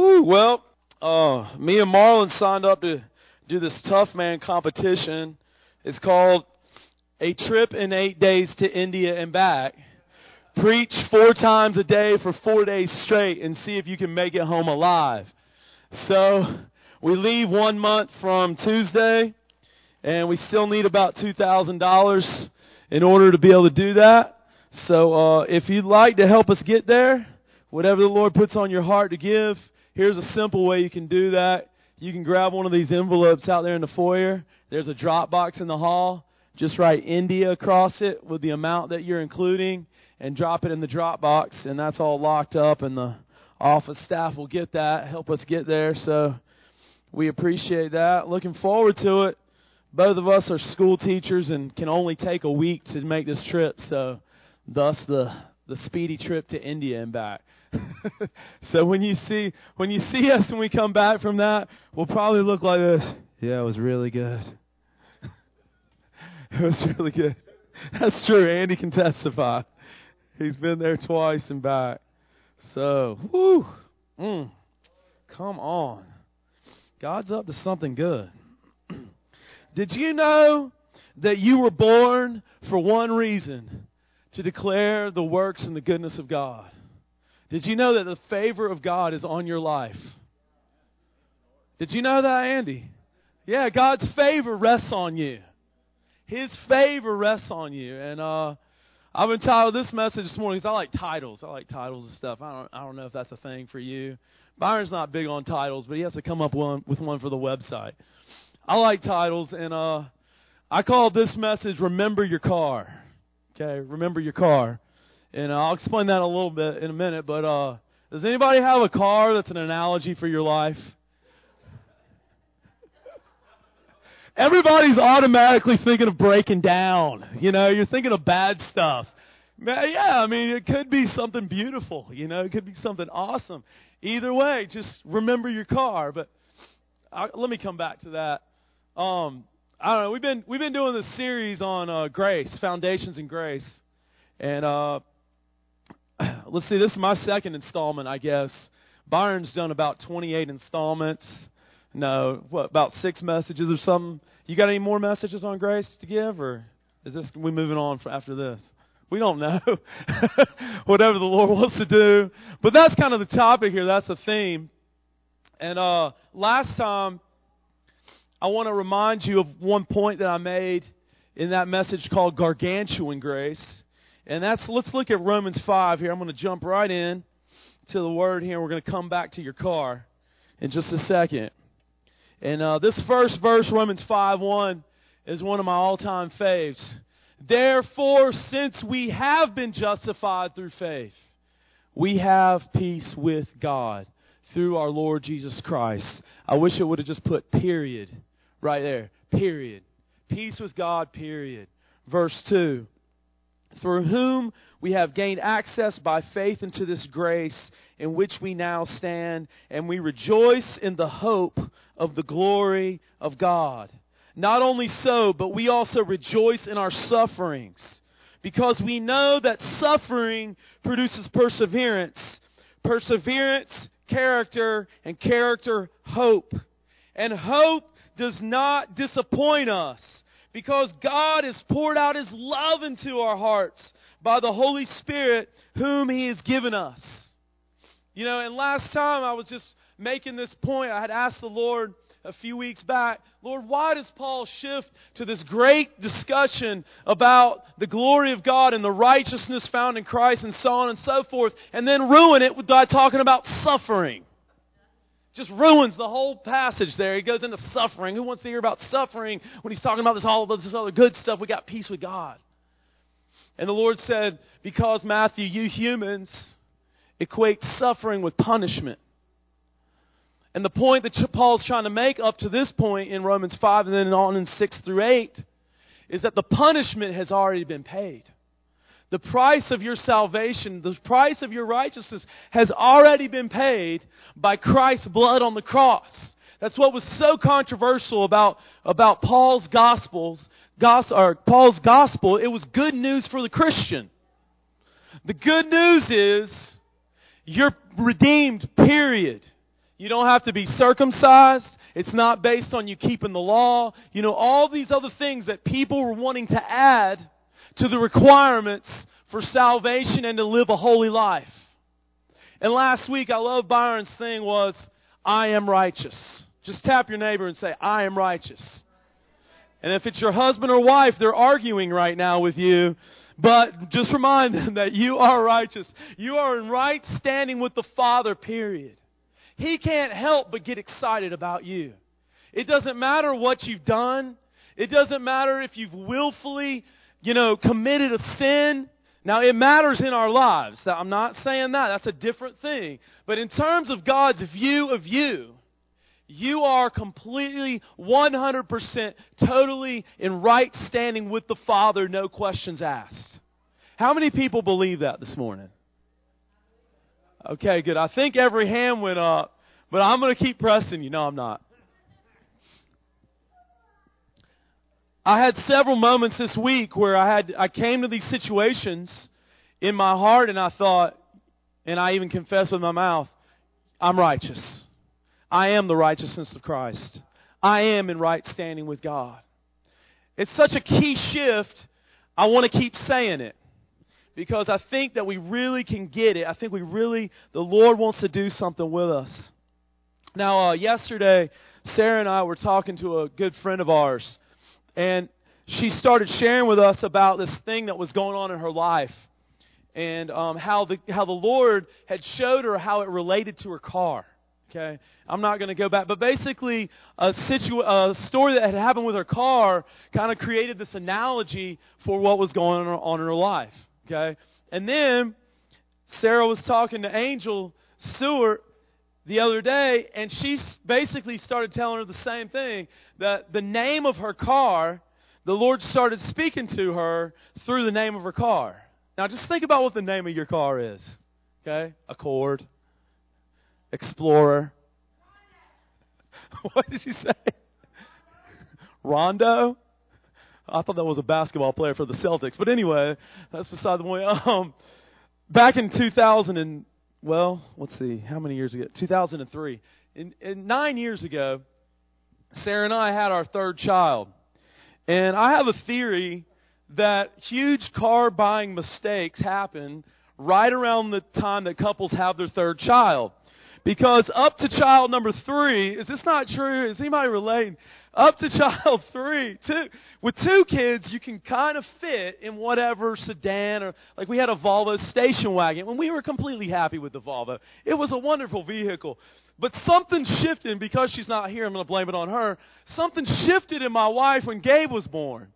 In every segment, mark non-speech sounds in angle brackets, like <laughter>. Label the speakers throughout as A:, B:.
A: Whew, well, uh, me and Marlon signed up to do this tough man competition. It's called A Trip in Eight Days to India and Back. Preach four times a day for four days straight and see if you can make it home alive. So, we leave one month from Tuesday, and we still need about $2,000 in order to be able to do that. So, uh, if you'd like to help us get there, whatever the Lord puts on your heart to give, Here's a simple way you can do that. You can grab one of these envelopes out there in the foyer. There's a drop box in the hall. Just write India across it with the amount that you're including and drop it in the drop box and that's all locked up and the office staff will get that, help us get there. So we appreciate that. Looking forward to it. Both of us are school teachers and can only take a week to make this trip, so thus the the speedy trip to India and back. <laughs> so when you see when you see us when we come back from that, we'll probably look like this. Yeah, it was really good. <laughs> it was really good. <laughs> That's true. Andy can testify. He's been there twice and back. So, whoo, mm, come on. God's up to something good. <clears throat> Did you know that you were born for one reason? To declare the works and the goodness of God. Did you know that the favor of God is on your life? Did you know that, Andy? Yeah, God's favor rests on you. His favor rests on you. And uh, I've entitled this message this morning because I like titles. I like titles and stuff. I don't, I don't know if that's a thing for you. Byron's not big on titles, but he has to come up one, with one for the website. I like titles, and uh, I call this message "Remember Your Car." Okay, remember your car. And uh, I'll explain that a little bit in a minute, but uh, does anybody have a car that's an analogy for your life? Everybody's automatically thinking of breaking down. You know, you're thinking of bad stuff. Yeah, I mean, it could be something beautiful. You know, it could be something awesome. Either way, just remember your car. But I, let me come back to that. Um, I don't know. We've been we've been doing this series on uh, grace, foundations in grace, and uh, let's see, this is my second installment, I guess. Byron's done about 28 installments. No, what, about six messages or something. You got any more messages on grace to give, or is this we moving on after this? We don't know. <laughs> Whatever the Lord wants to do. But that's kind of the topic here. That's the theme. And uh, last time, I want to remind you of one point that I made in that message called Gargantuan Grace. And that's let's look at Romans 5 here. I'm going to jump right in to the word here. We're going to come back to your car in just a second. And uh, this first verse, Romans 5 1, is one of my all time faves. Therefore, since we have been justified through faith, we have peace with God through our Lord Jesus Christ. I wish it would have just put period right there. Period. Peace with God, period. Verse 2 through whom we have gained access by faith into this grace in which we now stand, and we rejoice in the hope of the glory of God. Not only so, but we also rejoice in our sufferings, because we know that suffering produces perseverance, perseverance, character, and character, hope. And hope does not disappoint us because God has poured out His love into our hearts by the Holy Spirit whom He has given us. You know, and last time I was just making this point, I had asked the Lord a few weeks back, Lord, why does Paul shift to this great discussion about the glory of God and the righteousness found in Christ and so on and so forth, and then ruin it by talking about suffering? Just ruins the whole passage there. He goes into suffering. Who wants to hear about suffering when he's talking about this all this other good stuff? We got peace with God. And the Lord said, Because, Matthew, you humans equate suffering with punishment. And the point that Paul's trying to make up to this point in Romans 5 and then on in 6 through 8 is that the punishment has already been paid. The price of your salvation, the price of your righteousness has already been paid by Christ's blood on the cross. That's what was so controversial about, about Paul's gospels, gos, or Paul's gospel. It was good news for the Christian. The good news is you're redeemed, period. You don't have to be circumcised. It's not based on you keeping the law. You know, all these other things that people were wanting to add to the requirements for salvation and to live a holy life. And last week, I love Byron's thing was, I am righteous. Just tap your neighbor and say, I am righteous. And if it's your husband or wife, they're arguing right now with you. But just remind them that you are righteous. You are in right standing with the Father, period. He can't help but get excited about you. It doesn't matter what you've done. It doesn't matter if you've willfully, you know, committed a sin. Now, it matters in our lives. I'm not saying that. That's a different thing. But in terms of God's view of you, you are completely, 100%, totally in right standing with the Father, no questions asked. How many people believe that this morning? Okay, good. I think every hand went up, but I'm going to keep pressing you. No, I'm not. I had several moments this week where I had I came to these situations in my heart and I thought and I even confessed with my mouth, I'm righteous. I am the righteousness of Christ. I am in right standing with God. It's such a key shift. I want to keep saying it because I think that we really can get it. I think we really, the Lord wants to do something with us. Now, uh, yesterday, Sarah and I were talking to a good friend of ours, and she started sharing with us about this thing that was going on in her life, and um, how the how the Lord had showed her how it related to her car. Okay, I'm not going to go back, but basically, a, situ- a story that had happened with her car kind of created this analogy for what was going on in her life. Okay, and then Sarah was talking to Angel Stewart the other day, and she basically started telling her the same thing that the name of her car, the Lord started speaking to her through the name of her car. Now, just think about what the name of your car is. Okay, Accord. Explorer. <laughs> what did you say? Rondo? I thought that was a basketball player for the Celtics. But anyway, that's beside the point. <laughs> Um, back in 2000 and, well, let's see, how many years ago? 2003. In, in nine years ago, Sarah and I had our third child. And I have a theory that huge car buying mistakes happen right around the time that couples have their third child. Because up to child number three, is this not true? Is anybody relating? Up to <laughs> child three, two, with two kids, you can kind of fit in whatever sedan or like we had a Volvo station wagon when we were completely happy with the Volvo. It was a wonderful vehicle. But something shifted, and because she's not here, I'm going to blame it on her. Something shifted in my wife when Gabe was born.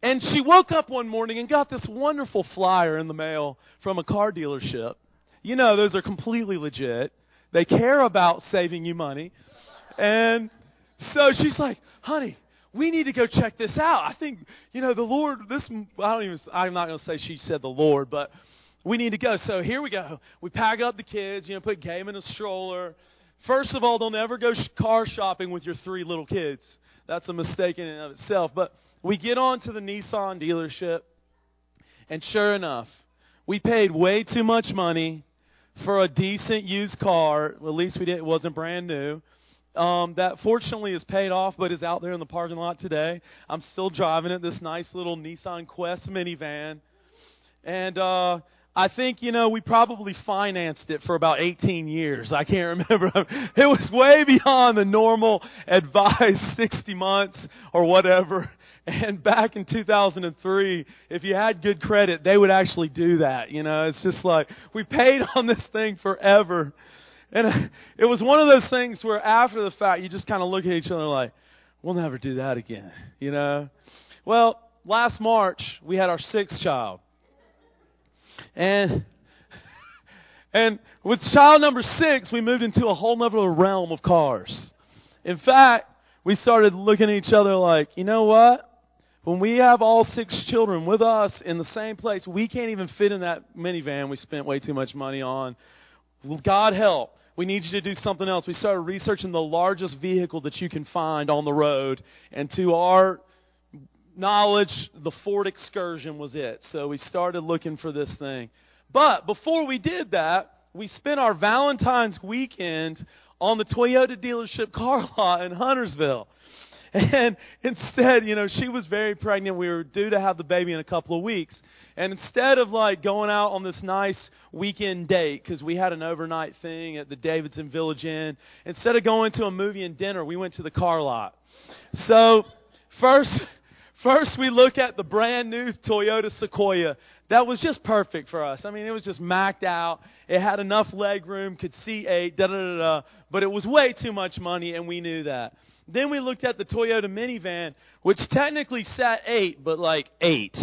A: And she woke up one morning and got this wonderful flyer in the mail from a car dealership. You know, those are completely legit. They care about saving you money. And so she's like, honey, we need to go check this out. I think, you know, the Lord, this, I don't even, I'm not going to say she said the Lord, but we need to go. So here we go. We pack up the kids, you know, put Gabe in a stroller. First of all, don't ever go car shopping with your three little kids. That's a mistake in and of itself. But we get on to the Nissan dealership, and sure enough, we paid way too much money for a decent used car. At least we did. It wasn't brand new. Um, that fortunately is paid off, but is out there in the parking lot today. I'm still driving it. This nice little Nissan Quest minivan, and uh, I think you know we probably financed it for about 18 years. I can't remember. <laughs> It was way beyond the normal advised <laughs> 60 months or whatever. And back in 2003, if you had good credit, they would actually do that. You know, it's just like, we paid <laughs> on this thing forever. And it was one of those things where after the fact, you just kind of look at each other like, we'll never do that again. You know? Well, last March, we had our sixth child. And, and with child number six, we moved into a whole other realm of cars. In fact, we started looking at each other like, you know what? When we have all six children with us in the same place, we can't even fit in that minivan we spent way too much money on. God help. We need you to do something else. We started researching the largest vehicle that you can find on the road, and to our knowledge, the Ford Excursion was it. So we started looking for this thing. But before we did that, we spent our Valentine's weekend on the Toyota dealership car <laughs> lot in Huntersville. And instead, you know, she was very pregnant. We were due to have the baby in a couple of weeks. And instead of like going out on this nice weekend date, because we had an overnight thing at the Davidson Village Inn, instead of going to a movie and dinner, we went to the car lot. So, first, first we look at the brand new Toyota Sequoia. That was just perfect for us. I mean, it was just macked out. It had enough leg room, could see eight, da da da da. But it was way too much money, and we knew that. Then we looked at the Toyota minivan, which technically sat eight, but like eight.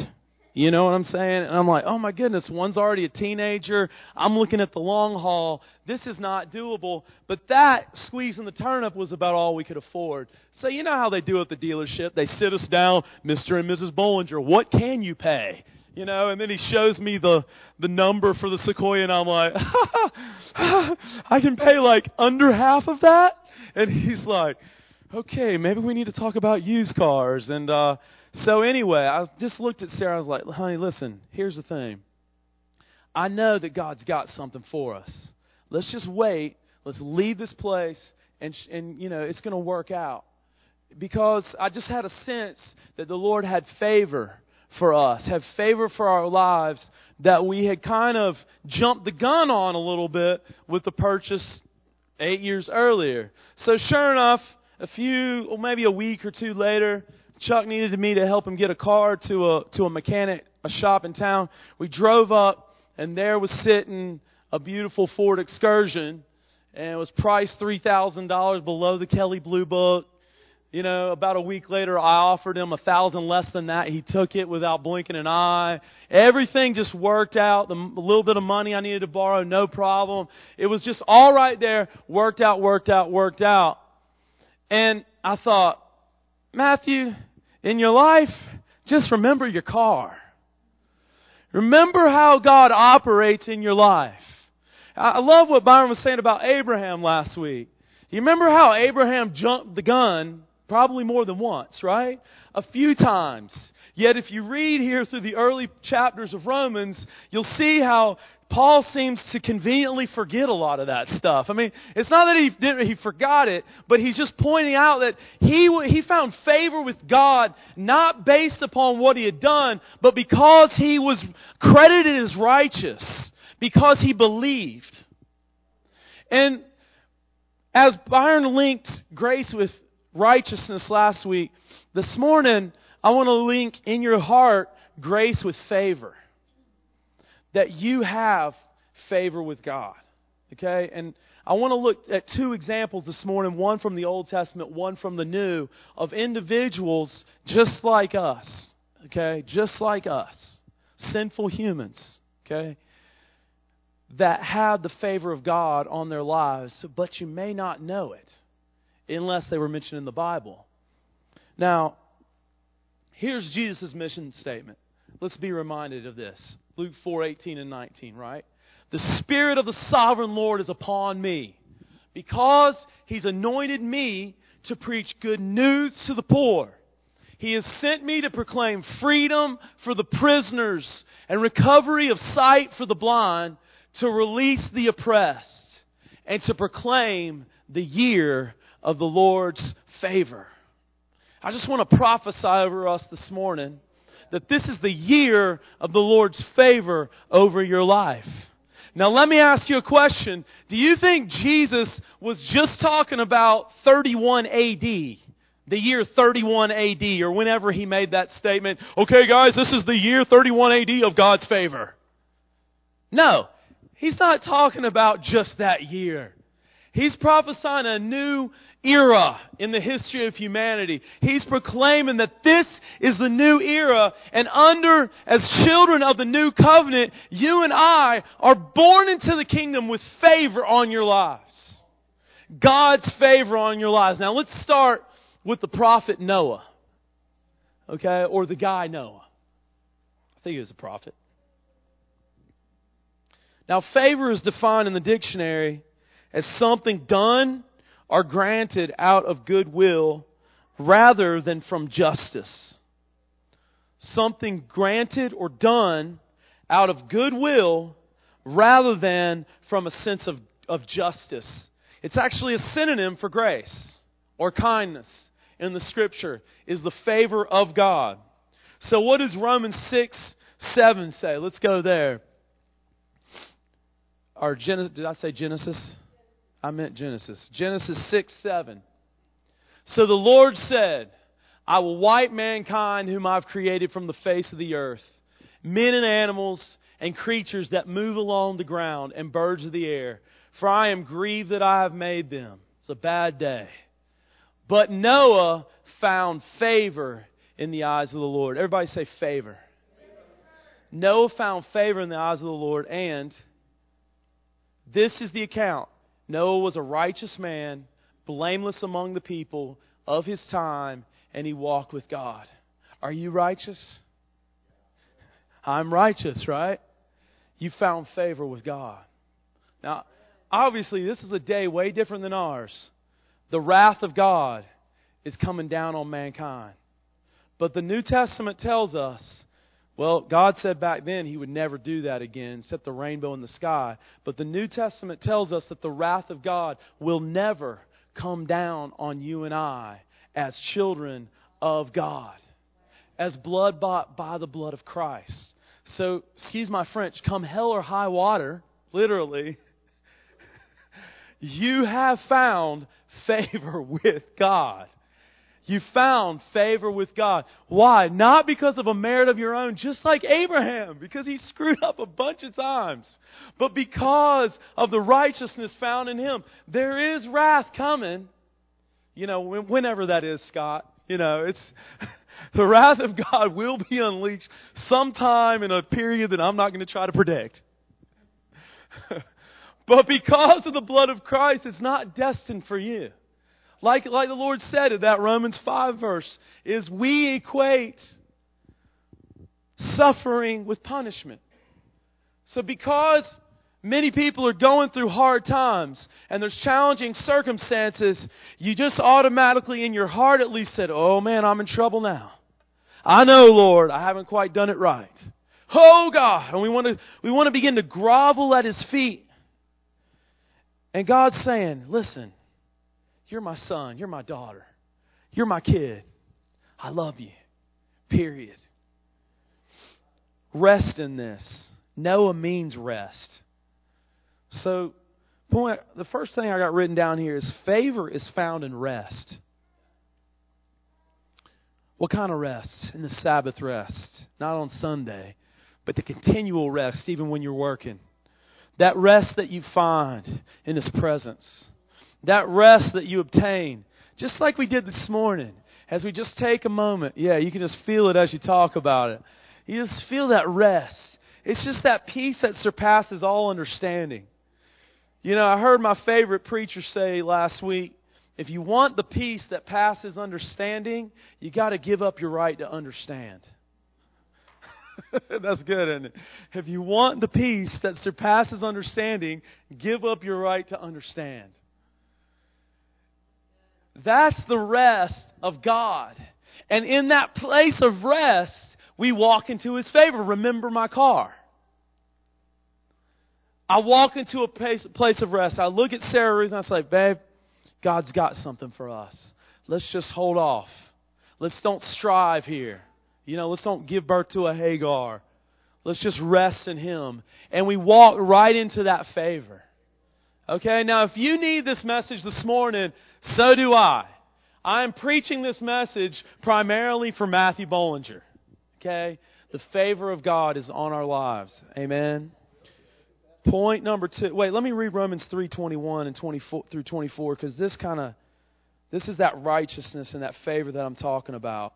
A: You know what I'm saying? And I'm like, oh my goodness, one's already a teenager. I'm looking at the long haul. This is not doable. But that squeezing the turnip was about all we could afford. So you know how they do at the dealership? They sit us down, Mr. and Mrs. Bollinger, what can you pay? You know, and then he shows me the the number for the Sequoia, and I'm like, <laughs> I can pay like under half of that. And he's like, okay, maybe we need to talk about used cars. And uh, so anyway, I just looked at Sarah. I was like, honey, listen, here's the thing. I know that God's got something for us. Let's just wait. Let's leave this place, and and you know it's going to work out. Because I just had a sense that the Lord had favor for us, had favor for our lives that we had kind of jumped the gun on a little bit with the purchase eight years earlier. So sure enough, a few, or maybe a week or two later, Chuck needed me to help him get a car to a to a mechanic, a shop in town. We drove up, and there was sitting a beautiful Ford Excursion, and it was priced three thousand dollars below the Kelley Blue Book. You know, about a week later, I offered him a thousand less than that. He took it without blinking an eye. Everything just worked out. The little bit of money I needed to borrow, no problem. It was just all right there. Worked out, worked out, worked out. And I thought, Matthew, in your life, just remember your car. Remember how God operates in your life. I love what Byron was saying about Abraham last week. You remember how Abraham jumped the gun probably more than once, right? A few times. Yet if you read here through the early chapters of Romans, you'll see how Paul seems to conveniently forget a lot of that stuff. I mean, it's not that he did, he forgot it, but he's just pointing out that he he found favor with God not based upon what he had done, but because he was credited as righteous, because he believed. And as Byron linked grace with righteousness last week, this morning I want to link in your heart grace with favor that you have favor with God. Okay? And I want to look at two examples this morning one from the Old Testament, one from the New, of individuals just like us. Okay? Just like us. Sinful humans. Okay? That had the favor of God on their lives, but you may not know it unless they were mentioned in the Bible. Now, here's Jesus' mission statement. Let's be reminded of this. Luke 4 18 and 19, right? The Spirit of the sovereign Lord is upon me because He's anointed me to preach good news to the poor. He has sent me to proclaim freedom for the prisoners and recovery of sight for the blind, to release the oppressed, and to proclaim the year of the Lord's favor. I just want to prophesy over us this morning that this is the year of the Lord's favor over your life. Now let me ask you a question. Do you think Jesus was just talking about 31 AD? The year 31 AD or whenever he made that statement, okay guys, this is the year 31 AD of God's favor. No. He's not talking about just that year. He's prophesying a new era in the history of humanity. He's proclaiming that this is the new era and under, as children of the new covenant, you and I are born into the kingdom with favor on your lives. God's favor on your lives. Now let's start with the prophet Noah. Okay? Or the guy Noah. I think he was a prophet. Now favor is defined in the dictionary as something done or granted out of goodwill rather than from justice. Something granted or done out of goodwill rather than from a sense of, of justice. It's actually a synonym for grace or kindness in the scripture is the favor of God. So what does Romans 6, 7 say? Let's go there. Or did I say Genesis? I meant Genesis. Genesis 6, 7. So the Lord said, I will wipe mankind whom I've created from the face of the earth, men and animals and creatures that move along the ground and birds of the air, for I am grieved that I have made them. It's a bad day. But Noah found favor in the eyes of the Lord. Everybody say favor. Noah found favor in the eyes of the Lord, and this is the account. Noah was a righteous man, blameless among the people of his time, and he walked with God. Are you righteous? I'm righteous, right? You found favor with God. Now, obviously, this is a day way different than ours the wrath of God is coming down on mankind. But the New Testament tells us, well, God said back then he would never do that again, set the rainbow in the sky. But the New Testament tells us that the wrath of God will never come down on you and I as children of God, as blood bought by the blood of Christ. So, excuse my French, come hell or high water, literally, <laughs> you have found favor <laughs> with God. You found favor with God. Why? Not because of a merit of your own, just like Abraham, because he screwed up a bunch of times, but because of the righteousness found in him. There is wrath coming. You know, whenever that is, Scott. You know, it's <laughs> the wrath of God will be unleashed sometime in a period that I'm not going to try to predict. <laughs> But because of the blood of Christ, it's not destined for you. Like, like the Lord said in that Romans 5 verse, is we equate suffering with punishment. So because many people are going through hard times and there's challenging circumstances, you just automatically in your heart at least said, oh man, I'm in trouble now. I know, Lord, I haven't quite done it right. Oh God, and we want to, we want to begin to grovel at His feet and God's saying, listen, you're my son, you're my daughter, you're my kid. I love you. Period. Rest in this. Noah means rest. So, point the first thing I got written down here is favor is found in rest. What kind of rest? In the Sabbath rest. Not on Sunday, but the continual rest, even when you're working. That rest that you find in His presence. That rest that you obtain. Just like we did this morning. As we just take a moment. Yeah, you can just feel it as you talk about it. You just feel that rest. It's just that peace that surpasses all understanding. You know, I heard my favorite preacher say last week if you want the peace that passes understanding, you got to give up your right to understand. <laughs> That's good, isn't it? If you want the peace that surpasses understanding, give up your right to understand. That's the rest of God. And in that place of rest, we walk into His favor. Remember my car. I walk into a place, of rest. I look at Sarah Ruth and I say, babe, God's got something for us. Let's just hold off. Let's don't strive here. You know, let's don't give birth to a Hagar. Let's just rest in Him. And we walk right into that favor. Okay, now if you need this message this morning, so do I. I'm preaching this message primarily for Matthew Bollinger. Okay? The favor of God is on our lives. Amen. Point number two. Wait, let me read Romans 3:21 and 24 through 24 because this kind of this is that righteousness and that favor that I'm talking about.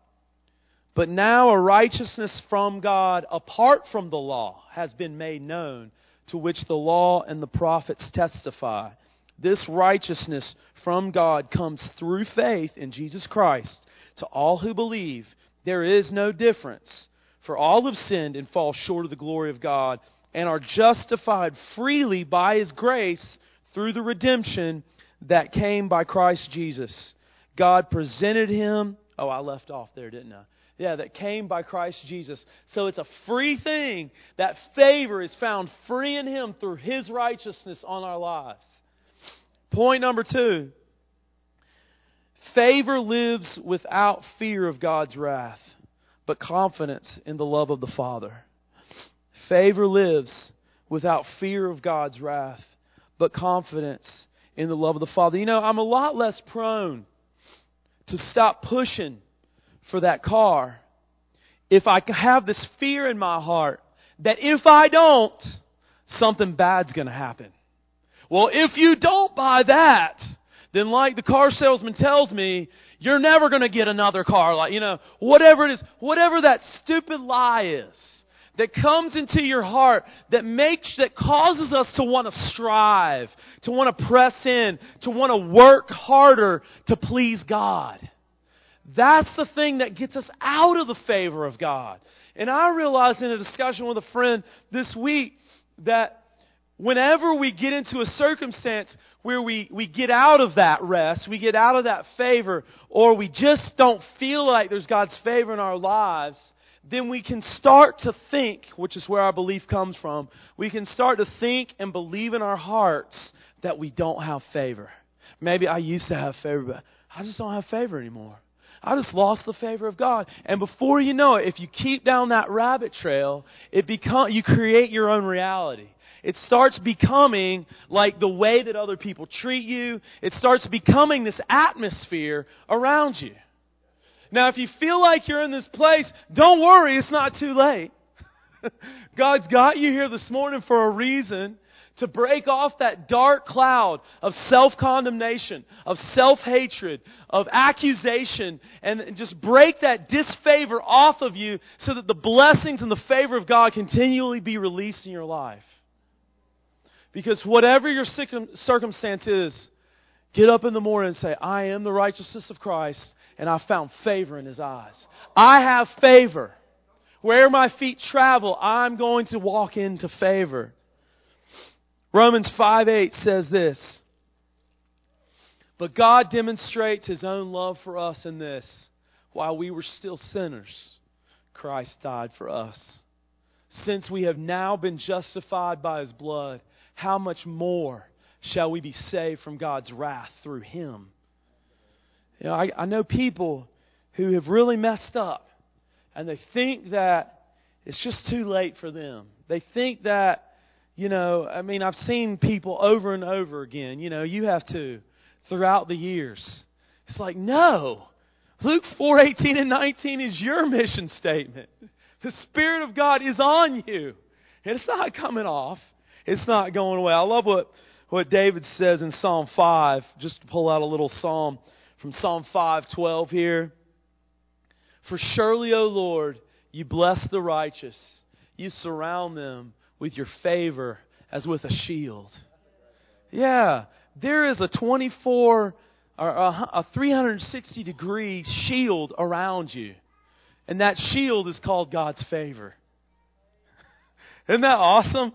A: But now a righteousness from God apart from the law has been made known, to which the law and the prophets testify. This righteousness from God comes through faith in Jesus Christ to all who believe. There is no difference, for all have sinned and fall short of the glory of God and are justified freely by His grace through the redemption that came by Christ Jesus. God presented Him. Oh, I left off there, didn't I? Yeah, that came by Christ Jesus. So it's a free thing. That favor is found free in Him through His righteousness on our lives. Point number two favor lives without fear of God's wrath, but confidence in the love of the Father. Favor lives without fear of God's wrath, but confidence in the love of the Father. You know, I'm a lot less prone to stop pushing for that car if I have this fear in my heart that if I don't, something bad's going to happen. Well, if you don't buy that, then like the car salesman tells me, you're never going to get another car like, you know, whatever it is, whatever that stupid lie is that comes into your heart that makes, that causes us to want to strive, to want to press in, to want to work harder to please God. That's the thing that gets us out of the favor of God. And I realized in a discussion with a friend this week that whenever we get into a circumstance where we, we get out of that rest, we get out of that favor, or we just don't feel like there's God's favor in our lives, then we can start to think, which is where our belief comes from, we can start to think and believe in our hearts that we don't have favor. Maybe I used to have favor, but I just don't have favor anymore. I just lost the favor of God. And before you know it, if you keep down that rabbit trail, it become, you create your own reality. It starts becoming like the way that other people treat you. It starts becoming this atmosphere around you. Now, if you feel like you're in this place, don't worry, it's not too late. <laughs> God's got you here this morning for a reason to break off that dark cloud of self condemnation, of self hatred, of accusation, and just break that disfavor off of you so that the blessings and the favor of God continually be released in your life. Because whatever your circumstance is, get up in the morning and say, I am the righteousness of Christ, and I found favor in His eyes. I have favor. Where my feet travel, I'm going to walk into favor. Romans 5 8 says this. But God demonstrates His own love for us in this. While we were still sinners, Christ died for us. Since we have now been justified by His blood, how much more shall we be saved from God's wrath through Him? You know, I, I know people who have really messed up, and they think that it's just too late for them. They think that you know, I mean, I've seen people over and over again, you know, you have to throughout the years. It's like, no. Luke 4:18 and 19 is your mission statement. The spirit of God is on you. It's not coming off. It's not going away. I love what what David says in Psalm 5, just to pull out a little psalm from Psalm 5:12 here. For surely, O Lord, you bless the righteous. You surround them with your favor as with a shield. Yeah, there is a 24 or a 360 degree shield around you. And that shield is called God's favor. <laughs> Isn't that awesome?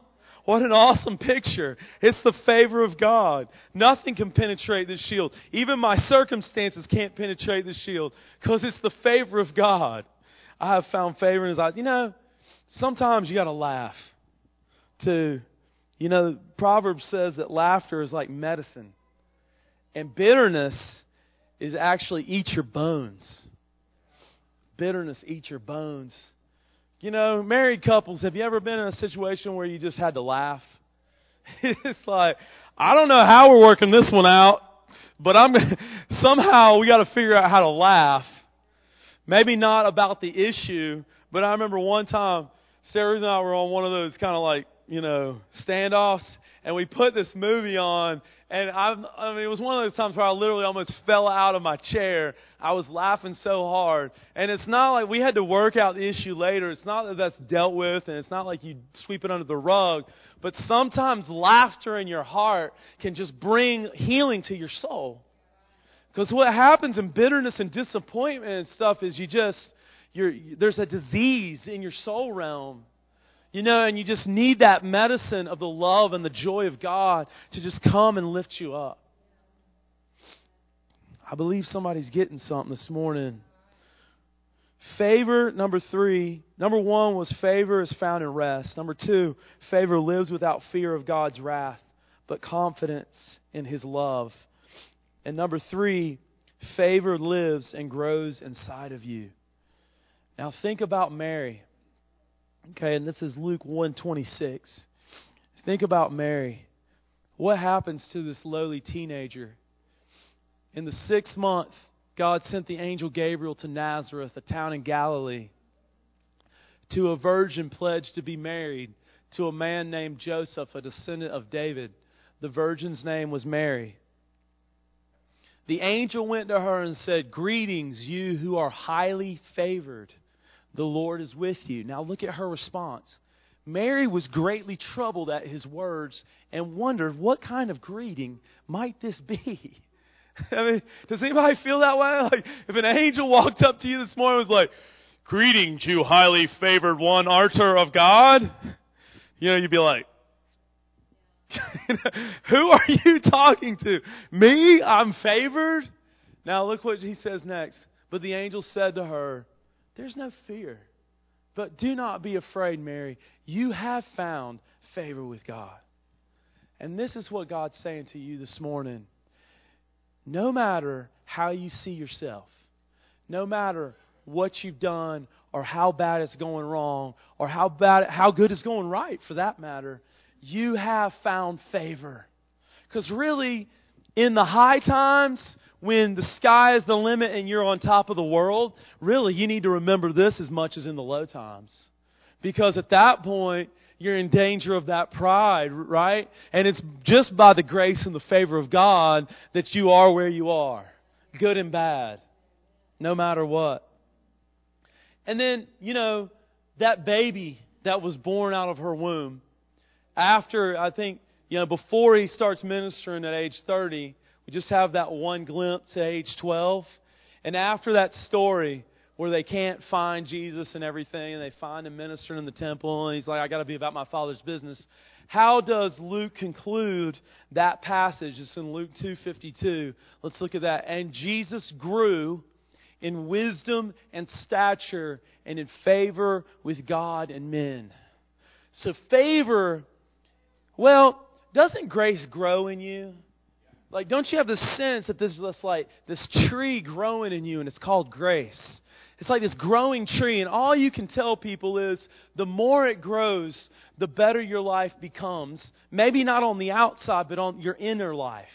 A: What an awesome picture. It's the favor of God. Nothing can penetrate this shield. Even my circumstances can't penetrate this shield because it's the favor of God. I have found favor in His eyes. You know, sometimes you got to laugh to, you know, Proverbs says that laughter is like medicine. And bitterness is actually eat your bones. Bitterness eat your bones. You know, married couples, have you ever been in a situation where you just had to laugh? <laughs> it's like, I don't know how we're working this one out, but I'm <laughs> somehow we got to figure out how to laugh. Maybe not about the issue, but I remember one time Sarah and I were on one of those kind of like you know, standoffs, and we put this movie on, and I, I mean, it was one of those times where I literally almost fell out of my chair. I was laughing so hard, and it's not like we had to work out the issue later. It's not that that's dealt with, and it's not like you sweep it under the rug. But sometimes laughter in your heart can just bring healing to your soul. Because what happens in bitterness and disappointment and stuff is you just, you're, there's a disease in your soul realm you know, and you just need that medicine of the love and the joy of God to just come and lift you up. I believe somebody's getting something this morning. Favor, number three. Number one was favor is found in rest. Number two, favor lives without fear of God's wrath, but confidence in His love. And number three, favor lives and grows inside of you. Now think about Mary. Okay, and this is Luke 126. Think about Mary. What happens to this lowly teenager? In the sixth month, God sent the angel Gabriel to Nazareth, a town in Galilee, to a virgin pledged to be married to a man named Joseph, a descendant of David. The virgin's name was Mary. The angel went to her and said, Greetings, you who are highly favored. The Lord is with you. Now look at her response. Mary was greatly troubled at his words and wondered what kind of greeting might this be. <laughs> I mean, does anybody feel that way? Like, if an angel walked up to you this morning and was like, Greetings, you highly favored one, Archer of God, you know, you'd be like, <laughs> Who are you talking to? Me? I'm favored? Now look what he says next. But the angel said to her, There's no fear. But do not be afraid, Mary. You have found favor with God. And this is what God's saying to you this morning. No matter how you see yourself, no matter what you've done or how bad it's going wrong or how bad how good it's going right for that matter, you have found favor. Because really, in the high times, when the sky is the limit and you're on top of the world, really you need to remember this as much as in the low times. Because at that point, you're in danger of that pride, right? And it's just by the grace and the favor of God that you are where you are, good and bad, no matter what. And then, you know, that baby that was born out of her womb, after, I think, you know, before he starts ministering at age 30, we just have that one glimpse at age 12. And after that story, where they can't find Jesus and everything, and they find him ministering in the temple, and he's like, I got to be about my Father's business. How does Luke conclude that passage? It's in Luke 2:52. Let's look at that. And Jesus grew in wisdom and stature and in favor with God and men. So favor, well, doesn't grace grow in you? Like, don't you have this sense that there's this like this tree growing in you, and it's called grace? It's like this growing tree, and all you can tell people is the more it grows, the better your life becomes. Maybe not on the outside, but on your inner life.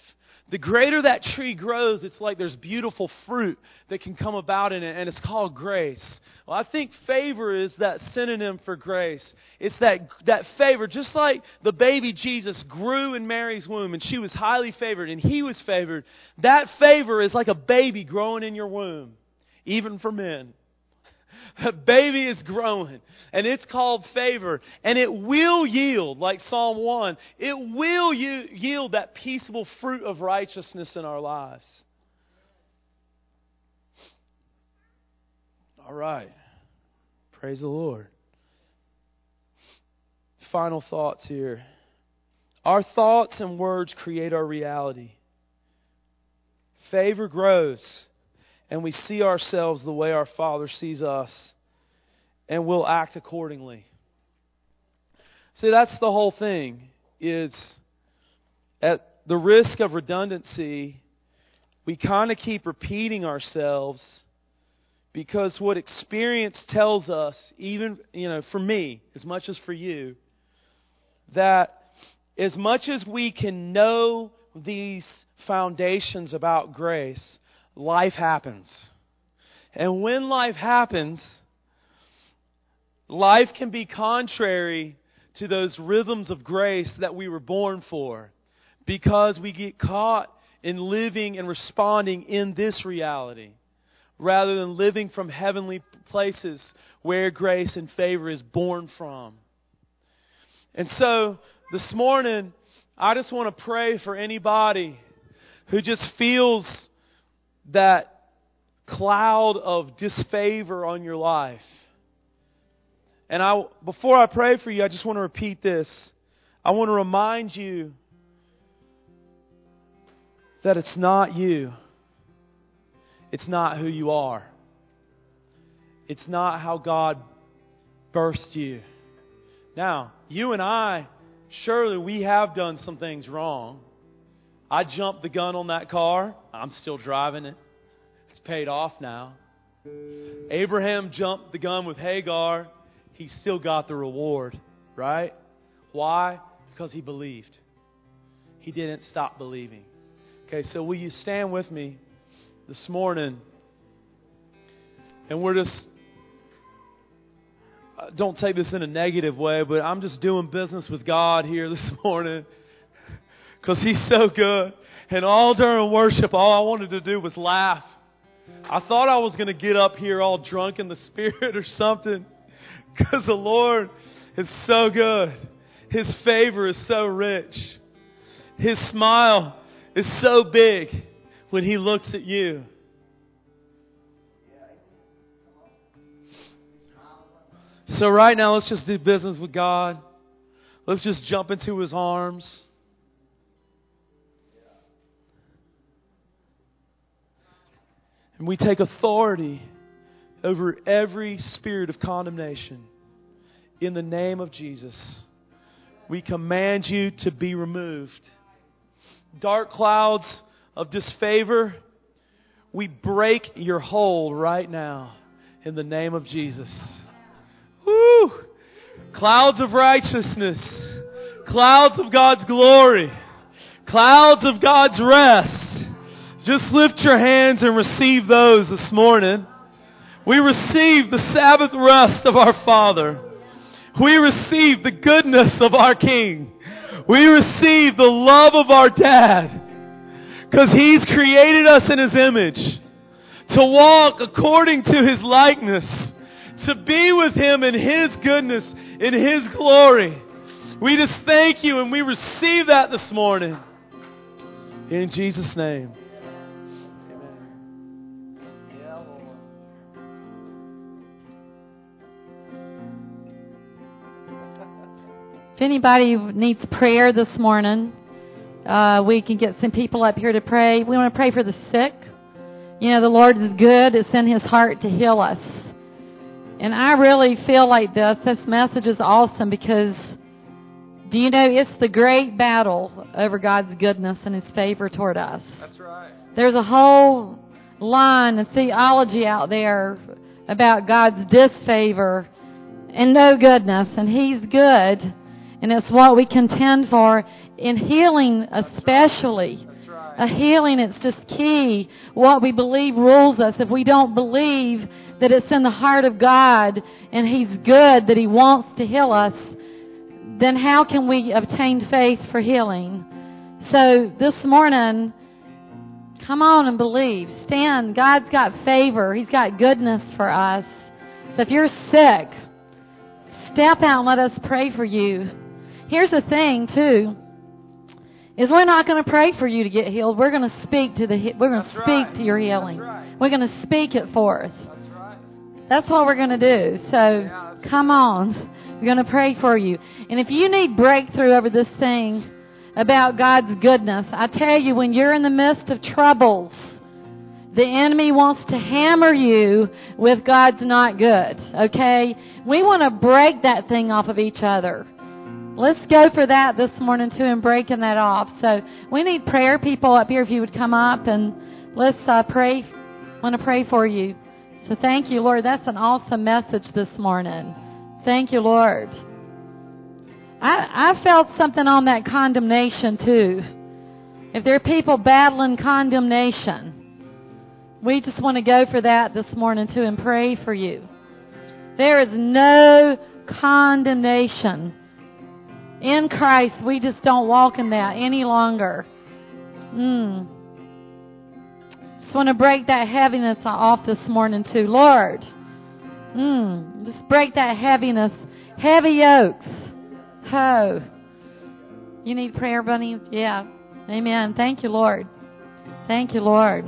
A: The greater that tree grows, it's like there's beautiful fruit that can come about in it, and it's called grace. Well, I think favor is that synonym for grace. It's that, that favor, just like the baby Jesus grew in Mary's womb, and she was highly favored, and he was favored. That favor is like a baby growing in your womb, even for men. Baby is growing, and it's called favor, and it will yield, like Psalm 1, it will yield that peaceable fruit of righteousness in our lives. All right. Praise the Lord. Final thoughts here. Our thoughts and words create our reality. Favor grows and we see ourselves the way our Father sees us, and we'll act accordingly. See, that's the whole thing. Is at the risk of redundancy, we kind of keep repeating ourselves because what experience tells us, even you know, for me as much as for you, that as much as we can know these foundations about grace, life happens. And when life happens, life can be contrary to those rhythms of grace that we were born for because we get caught in living and responding in this reality rather than living from heavenly places where grace and favor is born from. And so this morning, I just want to pray for anybody who just feels that cloud of disfavor on your life. And I, before I pray for you, I just want to repeat this. I want to remind you that it's not you. It's not who you are. It's not how God birthed you. Now, you and I, surely we have done some things wrong. I jumped the gun on that car. I'm still driving it. It's paid off now. Abraham jumped the gun with Hagar. He still got the reward, right? Why? Because he believed. He didn't stop believing. Okay, so will you stand with me this morning? And we're just, uh, don't take this in a negative way, but I'm just doing business with God here <laughs> this morning because He's so good. And all during worship, all I wanted to do was laugh. I thought I was going to get up here all drunk in the <laughs> spirit or something because the Lord is so good. His favor is so rich. His smile is so big when He looks at you. So, right now, let's just do business with God. Let's just jump into His arms. And we take authority over every spirit of condemnation in the name of Jesus. We command you to be removed. Dark clouds of disfavor, we break your hold right now in the name of Jesus. Woo! Clouds of righteousness, clouds of God's glory, clouds of God's rest. Just lift your hands and receive those this morning. We receive the Sabbath rest of our Father. We receive the goodness of our King. We receive the love of our Dad. Because He's created us in His image to walk according to His likeness to be with Him in His goodness, in His glory. We just thank you and we receive that this morning. In Jesus' name.
B: If anybody needs prayer this morning, uh, we can get some people up here to pray. We want to pray for the sick. You know, the Lord is good. It's in His heart to heal us. And I really feel like this. This message is awesome because do you know it's the great battle over God's goodness and His favor toward us.
A: That's right.
B: There's a whole line of theology out there about God's disfavor and no goodness, and He's good, and it's what we contend for in healing, especially. A healing, it's just key. What we believe rules us. If we don't believe that it's in the heart of God and He's good, that He wants to heal us, then how can we obtain faith for healing? So this morning, come on and believe. Stand. God's got favor. He's got goodness for us. So if you're sick, step out and let us pray for you. Here's the thing, too is we're not going to pray for you to get healed. We're going to speak to the we're going to speak
A: right.
B: to your healing.
A: Right.
B: We're going to speak it for us.
A: That's right.
B: That's what we're going to do. So
A: Yeah,
B: come on. We're going to pray for you. And if you need breakthrough over this thing about God's goodness, I tell you when you're in the midst of troubles, the enemy wants to hammer you with God's not good. Okay? We want to break that thing off of each other. Let's go for that this morning too and breaking that off. So we need prayer people up here if you would come up and let's uh, pray. want to pray for you. So thank you, Lord. That's an awesome message this morning. Thank you, Lord. I, I felt something on that condemnation too. If there are people battling condemnation, we just want to go for that this morning too and pray for you. There is no condemnation in Christ, we just don't walk in that any longer. Mm. Just want to break that heaviness off this morning too. Lord, mm. just break that heaviness. Heavy yokes. Ho. You need prayer, Bunny? Yeah. Amen. Thank you, Lord. Thank you, Lord.